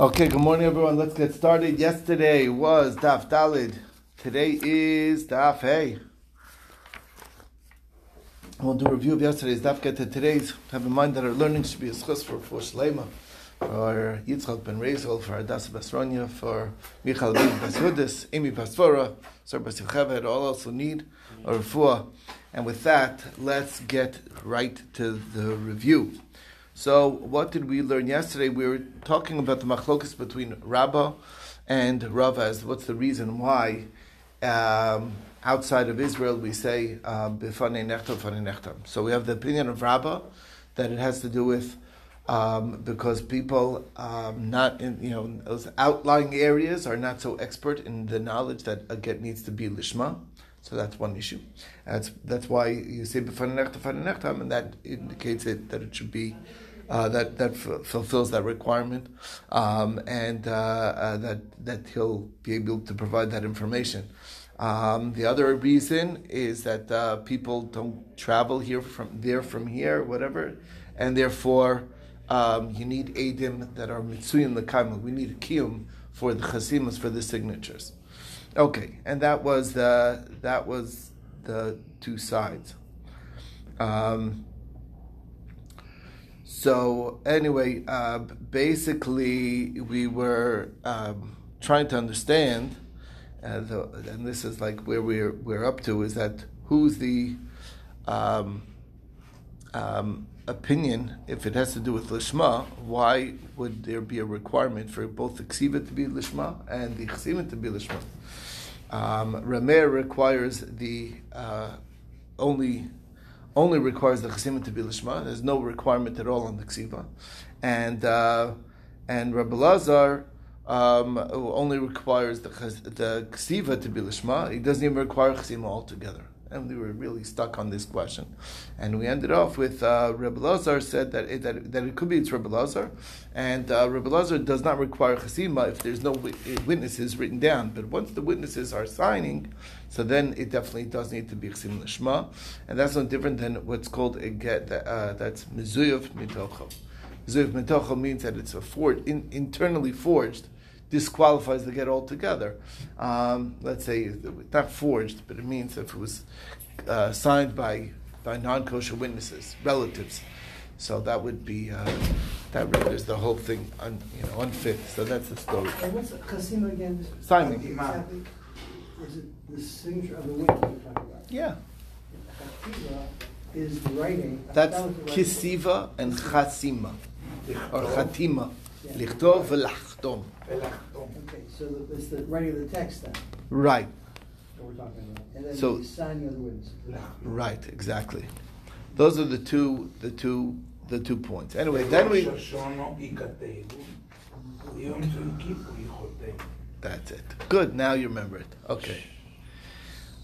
Okay, good morning, everyone. Let's get started. Yesterday was Daf Dalid. Today is Daf Hey. We'll do a review of yesterday's Daf Get to today's. Have in mind that our learning should be a schus for for Shlema, for Yitzchak ben Rezel, for Adas Basronia, for Michal ben Basudis, Amy Pasfora, Sir Basivchevet, all who need a refuah. And with that, let's get right to the review. So, what did we learn yesterday? We were talking about the machlokas between Rabbah and Rava as what's the reason why um, outside of Israel we say um, b'fanei nechtam b'fanei nechtam. So we have the opinion of Rabbah that it has to do with um, because people um, not in you know those outlying areas are not so expert in the knowledge that a get needs to be lishma. So that's one issue. That's that's why you say b'fanei nechtam b'fanei nechtam, and that indicates it that it should be uh, that that f- fulfills that requirement, um, and uh, uh, that that he'll be able to provide that information. Um, the other reason is that uh, people don't travel here from there from here, whatever, and therefore um, you need edim that are mitsuyin lekayma. We need a kiyum for the chasimas for the signatures. Okay, and that was the that was the two sides. Um, so anyway, uh, basically, we were um, trying to understand, uh, the, and this is like where we're we're up to is that who's the um, um, opinion if it has to do with lishma? Why would there be a requirement for both the ksiva to be lishma and the chesima to be lishma? Um, requires the uh, only only requires the chesima to be lishma. There's no requirement at all on the ksiva, and uh, and Rabbi Lazar um, only requires the the ksiva to be lishma. He doesn't even require chesima altogether. And we were really stuck on this question, and we ended off with uh, Rebbe Lazar said that it, that, that it could be it's Rebbe Lazar, and uh, Rebbe Lazar does not require chesima if there's no witnesses written down. But once the witnesses are signing, so then it definitely does need to be lishma, and that's no different than what's called a get uh, that's mizuyov mitocho. Mizuyov mitocho means that it's a forged, in, internally forged disqualifies the get altogether. Um, let's say not forged, but it means if it was uh, signed by by non kosher witnesses, relatives. So that would be uh, that renders the whole thing un, you know unfit. So that's the story. And what's chasima again? Signing. Exactly. Is it the signature of the witness you're talking about? Yeah. Is the writing. That's the kisiva and chasima or chatima. Yeah. Lichtov v'lachtom. Okay, so the- it's the writing of the text then Right. that we're talking about, and then So- the signing of the witness. Right. Exactly. Those are the two the two the two points. Anyway, then we. That's it. Good. Now you remember it. Okay.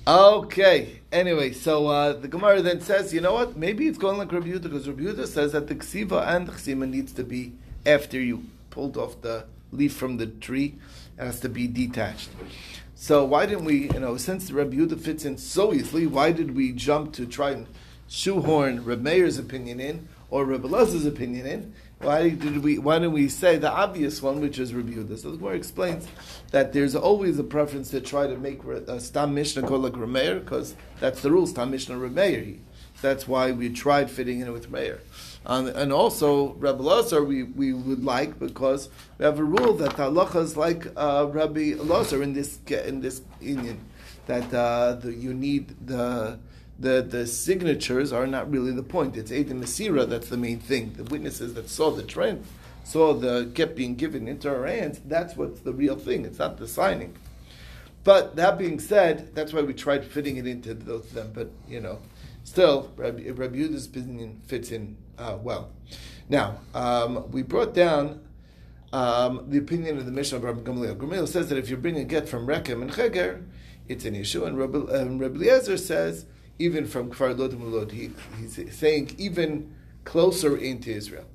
Okay. Anyway, so uh, the Gemara then says, you know what? Maybe it's going like Rabbi Yehuda because Rabbi Yehuda says that the ksiva and the chsima needs to be after you pulled off the leaf from the tree. Has to be detached. So why didn't we, you know, since Rabbi Yehuda fits in so easily, why did we jump to try and shoehorn Reb Meir's opinion in or Reb Elazar's opinion in? Why did we? Why didn't we say the obvious one, which is Rabbi Yehuda? So the Gemara explains that there's always a preference to try to make a Stam Mishnah called like Rameir, because that's the rule. Stam Mishnah Rameir. That's why we tried fitting in with Meir. Um, and also, Rabbi Lazar, we, we would like because we have a rule that halacha is like uh, Rabbi Lazar in this in this union, that uh, the, you need the the the signatures are not really the point. It's Eidim Masira that's the main thing. The witnesses that saw the trend, saw the get being given into our hands. That's what's the real thing. It's not the signing. But that being said, that's why we tried fitting it into those them. But you know, still, Rabbi, Rabbi Yehuda's opinion fits in uh, well. Now um, we brought down um, the opinion of the Mishnah of Rabbi Gamliel. Gamliel says that if you bring a get from Rechem and Cheger, it's an issue, and Rabbi, um, Rabbi Eliezer says even from Kfar Lod and Lod, he, he's saying even closer into Israel,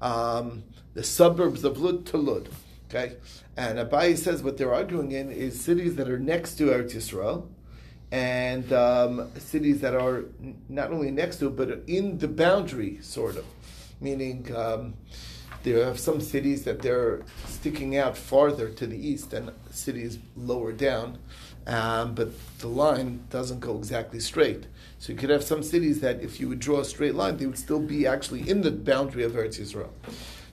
um, the suburbs of Lud to Lud. Okay, and Abayi says what they're arguing in is cities that are next to Eretz Yisrael, and um, cities that are not only next to, but in the boundary, sort of, meaning. Um, There are some cities that they're sticking out farther to the east than cities lower down, um, but the line doesn't go exactly straight. So you could have some cities that, if you would draw a straight line, they would still be actually in the boundary of Eretz Yisrael.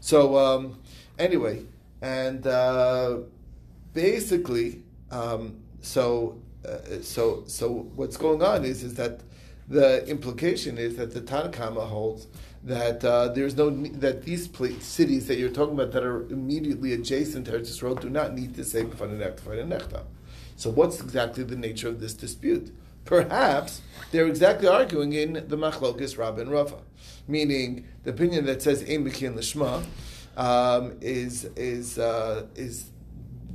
So um, anyway, and uh, basically, um, so uh, so so what's going on is is that the implication is that the Tanakama holds that uh, there's no that these cities that you're talking about that are immediately adjacent to Eretz Yisrael do not need to say nechta. So what's exactly the nature of this dispute? Perhaps they're exactly arguing in the Machlokis Rabba and meaning the opinion that says Ein Mekin Lishma um, is is uh, is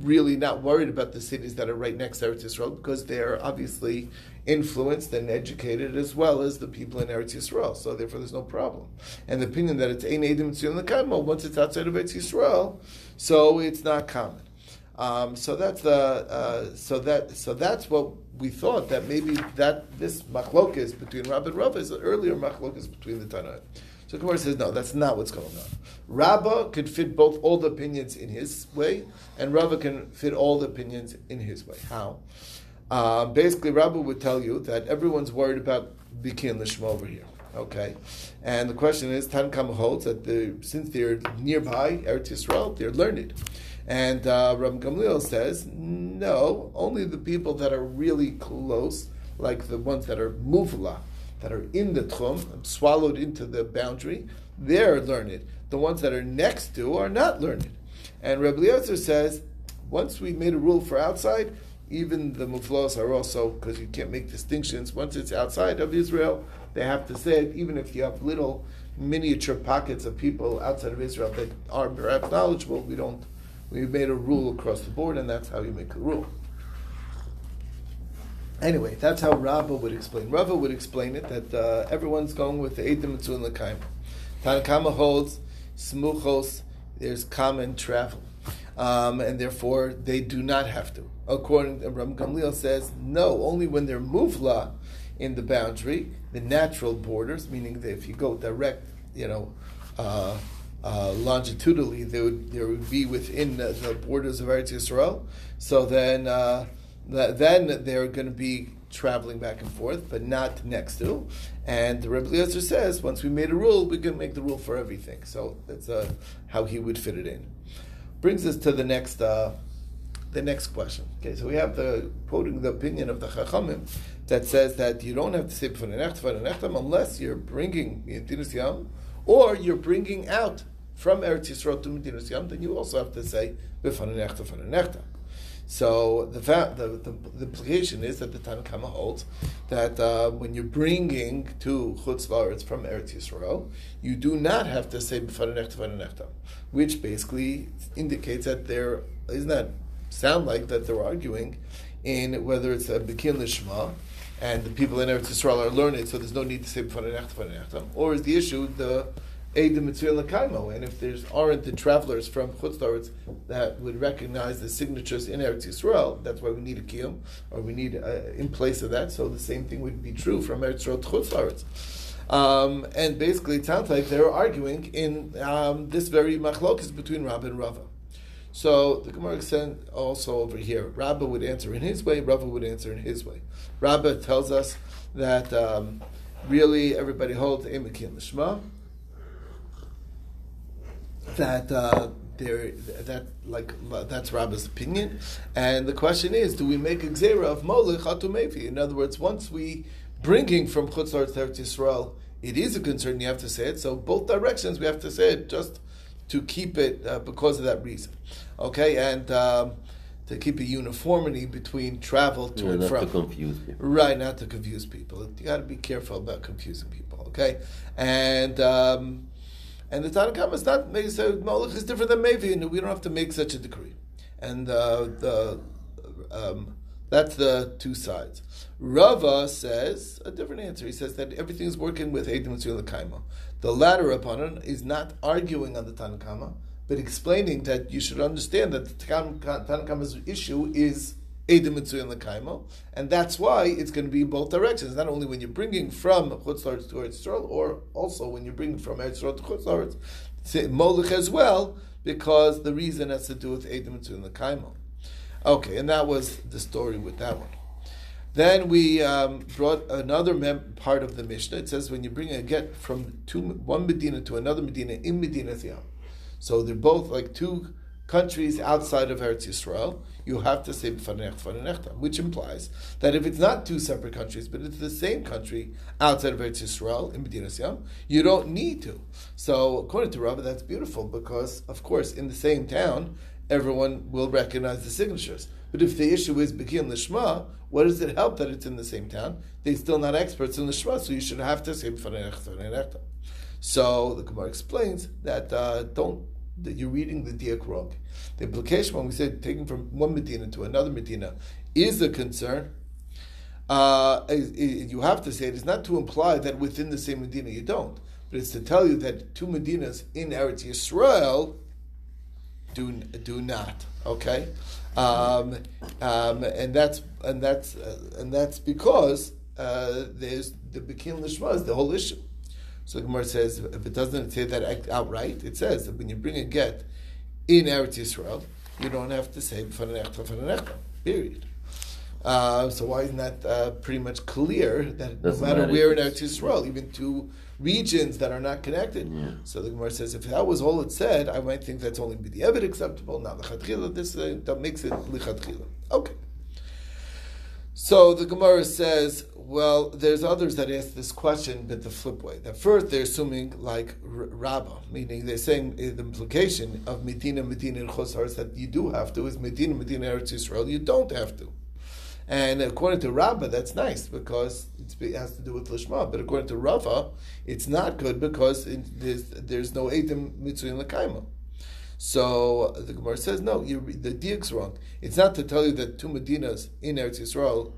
really not worried about the cities that are right next to Eretz Yisrael because they're obviously influenced and educated as well as the people in Eretz Yisrael. So therefore, there's no problem. And the opinion that it's Ein Edim Tzion Lekamo, once it's outside of Eretz Yisrael, so it's not common. Um, so that's the uh, so that so that's what we thought that maybe that this machlokas between Rabbah and Rav is an earlier machlokas between the Tanaim. So Gemara says, no, that's not what's going on. Rabbah could fit both all the opinions in his way, and Rabbah can fit all the opinions in his way. How? Uh, basically, Rabbah would tell you that everyone's worried about Bekin Lishma over here. Okay, and the question is, Tankam holds that the, since they're nearby Eretz Yisrael, they're learned. And uh, Rabbi Gamliel says, no, only the people that are really close, like the ones that are muvla, that are in the tchum, swallowed into the boundary, they're learned. The ones that are next to are not learned. And Rabbi Eliezer says, once we made a rule for outside, even the muflos are also, because you can't make distinctions, once it's outside of Israel, they have to say it, even if you have little miniature pockets of people outside of Israel that are perhaps knowledgeable, we don't, we made a rule across the board, and that's how you make a rule. Anyway, that's how Rava would explain. Rava would explain it that uh, everyone's going with the Eidim Mitzun Lakaim. Tanakama holds smuchos. There's common travel, um, and therefore they do not have to. According to Ram Gamliel says no, only when they're muvla in the boundary, the natural borders, meaning that if you go direct, you know. Uh, uh, longitudinally, they would, they would be within the, the borders of Eretz Yisrael. So then, uh, then they're going to be traveling back and forth, but not next to. And the Rebbe Eliezer says, once we made a rule, we can make the rule for everything. So that's uh, how he would fit it in. Brings us to the next, uh, the next question. Okay, so we have the quoting the opinion of the Chachamim that says that you don't have to say b'fanenechtam unless you're bringing Yintinus Yam, or you're bringing out from Eretz Yisrael to Medinus Yam. Then you also have to say b'fanenechtam fanenechtam. So the, fact, the, the, the, implication is that the Tanakama holds that uh, when you're bringing to Chutz La'aretz from Eretz Yisrael, you do not have to say B'fanenechta which basically indicates that there isn't that sound like that they're arguing in whether it's a Bekin Lishma and the people in Eretz Yisrael are learned, so there's no need to say B'fanenechta or is the issue the and if there aren't the travelers from Chutz that would recognize the signatures in Eretz Yisrael, that's why we need a kiyum, or we need uh, in place of that. So the same thing would be true from Eretz Yisrael to Chutz um, and basically, it sounds like they're arguing in um, this very machlokis between Rabbi and Rava. So the Gemara said also over here, Rabbi would answer in his way, Rava would answer in his way. Rabbi tells us that um, really everybody holds Emikin Lishma, that uh, there that like that's Rabba's opinion, and the question is, do we make a gzera of molech atumevi? In other words, once we bringing from chutzlar to Eretz Yisrael, it is a concern. You have to say it. So both directions we have to say it just to keep it uh, because of that reason. Okay, and. Um, to keep a uniformity between travel to yeah, and not from. to confuse people. Right, not to confuse people. You got to be careful about confusing people. Okay, and um, and the Tanakhama is not so Molech is different than Mevi, and we don't have to make such a decree. And uh, the um, that's the two sides. Rava says a different answer. He says that everything is working with Eidim Kaima. The latter opponent is not arguing on the Tanakhama, but explaining that you should understand that the Tanakhama's issue is Edim Mitzuyan Lekaimo, and that's why it's going to be both directions. Not only when you're bringing from Chutz to Eretz Yisrael, or also when you're bringing from Eretz to Chutz Molech as well, because the reason has to do with Edom and the Kaimo. Okay, and that was the story with that one. Then we um, brought another mem- part of the Mishnah. It says when you bring a get from two, one Medina to another Medina in Medina Yam. So they're both like two countries outside of Eretz Yisrael. You have to say B'fanech which implies that if it's not two separate countries, but it's the same country outside of Eretz Yisrael in Medina Yam, you don't need to. So according to Rabbi, that's beautiful because, of course, in the same town, everyone will recognize the signatures. But if the issue is Bekim Lishma, what does it help that it's in the same town? They're still not experts in the Shema, so you should have to say So the Gemara explains that uh, don't that you're reading the diak wrong. The implication when we say taking from one Medina to another Medina is a concern. Uh, you have to say it is not to imply that within the same Medina you don't, but it's to tell you that two Medinas in Eretz Yisrael do do not. Okay, um, um, and that's and that's uh, and that's because uh, there's the Bekin Lishma is the whole issue. So the Gemara says if it doesn't say that outright, it says that when you bring a get in Eretz Yisrael, you don't have to say period. Uh, so why isn't that uh, pretty much clear that Doesn't no matter, matter where in Eretz Yisrael, even two regions that are not connected. Yeah. So the Gemara says if that was all it said, I might think that's only be the evid acceptable. Now the this uh, that makes it lichatchila. Okay. So the Gemara says, well, there's others that ask this question, but the flip way. That first they're assuming like Rabbah, meaning they're saying uh, the implication of Medina, Medina, and Chosar that you do have to, is Medina, Medina, Eretz Yisrael, you don't have to. And according to Rabbah, that's nice because it has to do with Lishma. But according to Rava, it's not good because it, there's, there's no Eidim Mitzuyin Lakaima. So the Gemara says, no, the diak's wrong. It's not to tell you that two Medinas in Eretz Yisrael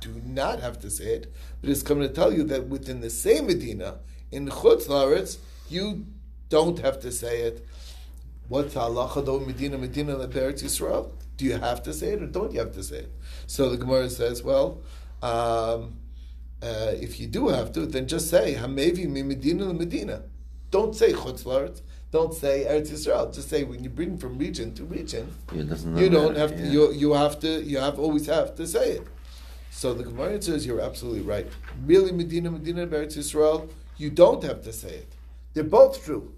do not have to say it, but it's coming to tell you that within the same Medina, in Chutz Laretz, you don't have to say it. What's halacha do Medina Medina Eretz Yisrael? Do you have to say it or don't you have to say it? So the Gemara says, well, um, uh, if you do have to, then just say Hamevi mi Medina Medina. Don't say Chutz Laretz. Don't say Eretz Yisrael. Just say when you bring from region to region, you don't have to. Yeah. You, you have to. You have always have to say it. So the Gemara says you're absolutely right. Really, Medina, Medina, Eretz Yisrael, you don't have to say it. They're both true.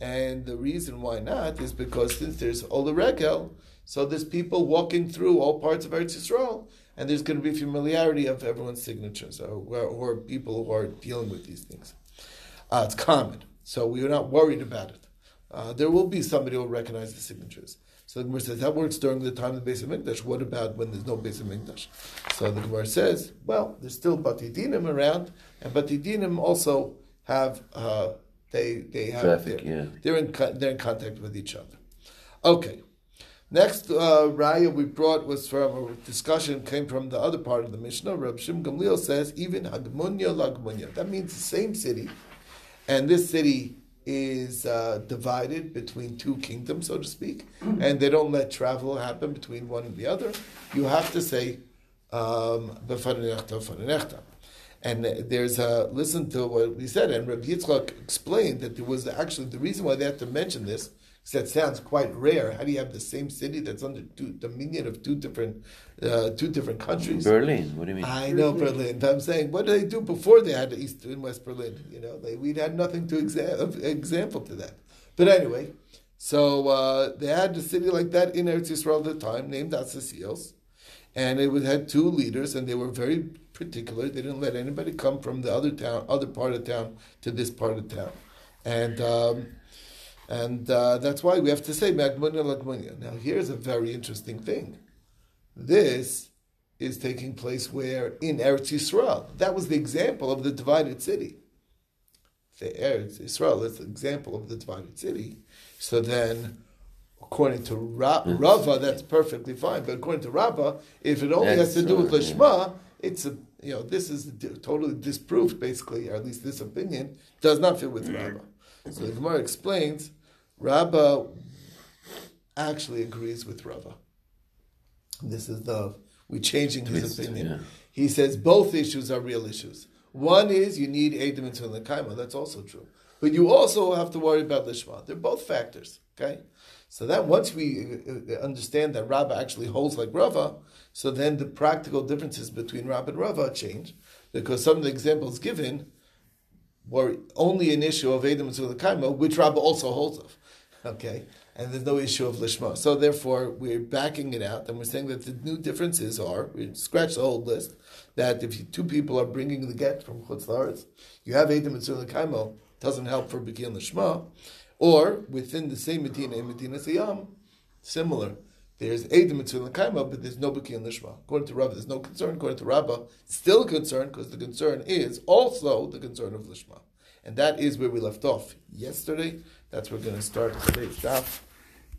And the reason why not is because since there's Ola Regel, so there's people walking through all parts of Eretz Yisrael, and there's going to be familiarity of everyone's signatures, or, or people who are dealing with these things. Uh, it's common, so we are not worried about it. Uh, there will be somebody who will recognize the signatures. So the Gemara says that works during the time of the Beis HaMikdash. What about when there's no Beis HaMikdash? So the Gemara says, well, there's still Batidinim around, and Batidinim also have uh, they they have Traffic, they're, yeah. they're in they're in contact with each other. Okay. Next uh, raya we brought was from a discussion came from the other part of the Mishnah. Rab Shim Gamliel says even Hagmunya Lagmunya. That means the same city, and this city is uh, divided between two kingdoms, so to speak, and they don't let travel happen between one and the other. You have to say um, and there's a listen to what we said, and Rabbi Yitzchak explained that there was actually the reason why they had to mention this that sounds quite rare. How do you have the same city that's under two, dominion of two different uh, two different countries? Berlin. What do you mean? I know Berlin. But I'm saying, what did they do before they had East and West Berlin? You know, they, we had nothing to exa- example to that. But anyway, so uh, they had a city like that in Eretz Yisrael at the time, named Asasios, and it had two leaders, and they were very particular. They didn't let anybody come from the other town, other part of town, to this part of town, and. Um, and uh, that's why we have to say Magmunya Lagmunya. Now, here's a very interesting thing. This is taking place where in Eretz Yisrael. That was the example of the divided city. The Eretz Yisrael is the example of the divided city. So then, according to Ra- Rava, that's perfectly fine. But according to Rava, if it only that's has to do with Lishma, it's a you know this is totally disproved basically, or at least this opinion does not fit with Rava. So the Gemara explains Rabba actually agrees with Rava. This is the we're changing his opinion. Yeah. He says both issues are real issues. One is you need Edom and Lekaima. That's also true. but you also have to worry about lishma. They're both factors. Okay, so that once we uh, uh, understand that Rabba actually holds like Rava, so then the practical differences between Rabbah and Rava change because some of the examples given were only an issue of Edom and Zulakaima, which Rabba also holds of. Okay, and there's no issue of Lishma. So therefore, we're backing it out, and we're saying that the new differences are, we scratch the whole list, that if you, two people are bringing the get from Chutz you have Edom and Zulakaima, doesn't help for Bekin Lishma, or within the same Medina and Medina Siyam, similar. There's Edom Mitzvah Kaima, but there's no and Lishma. According to Rabbah, there's no concern. According to Rabbah, still a concern because the concern is also the concern of Lishma. And that is where we left off yesterday. That's where we're going to start today's daf.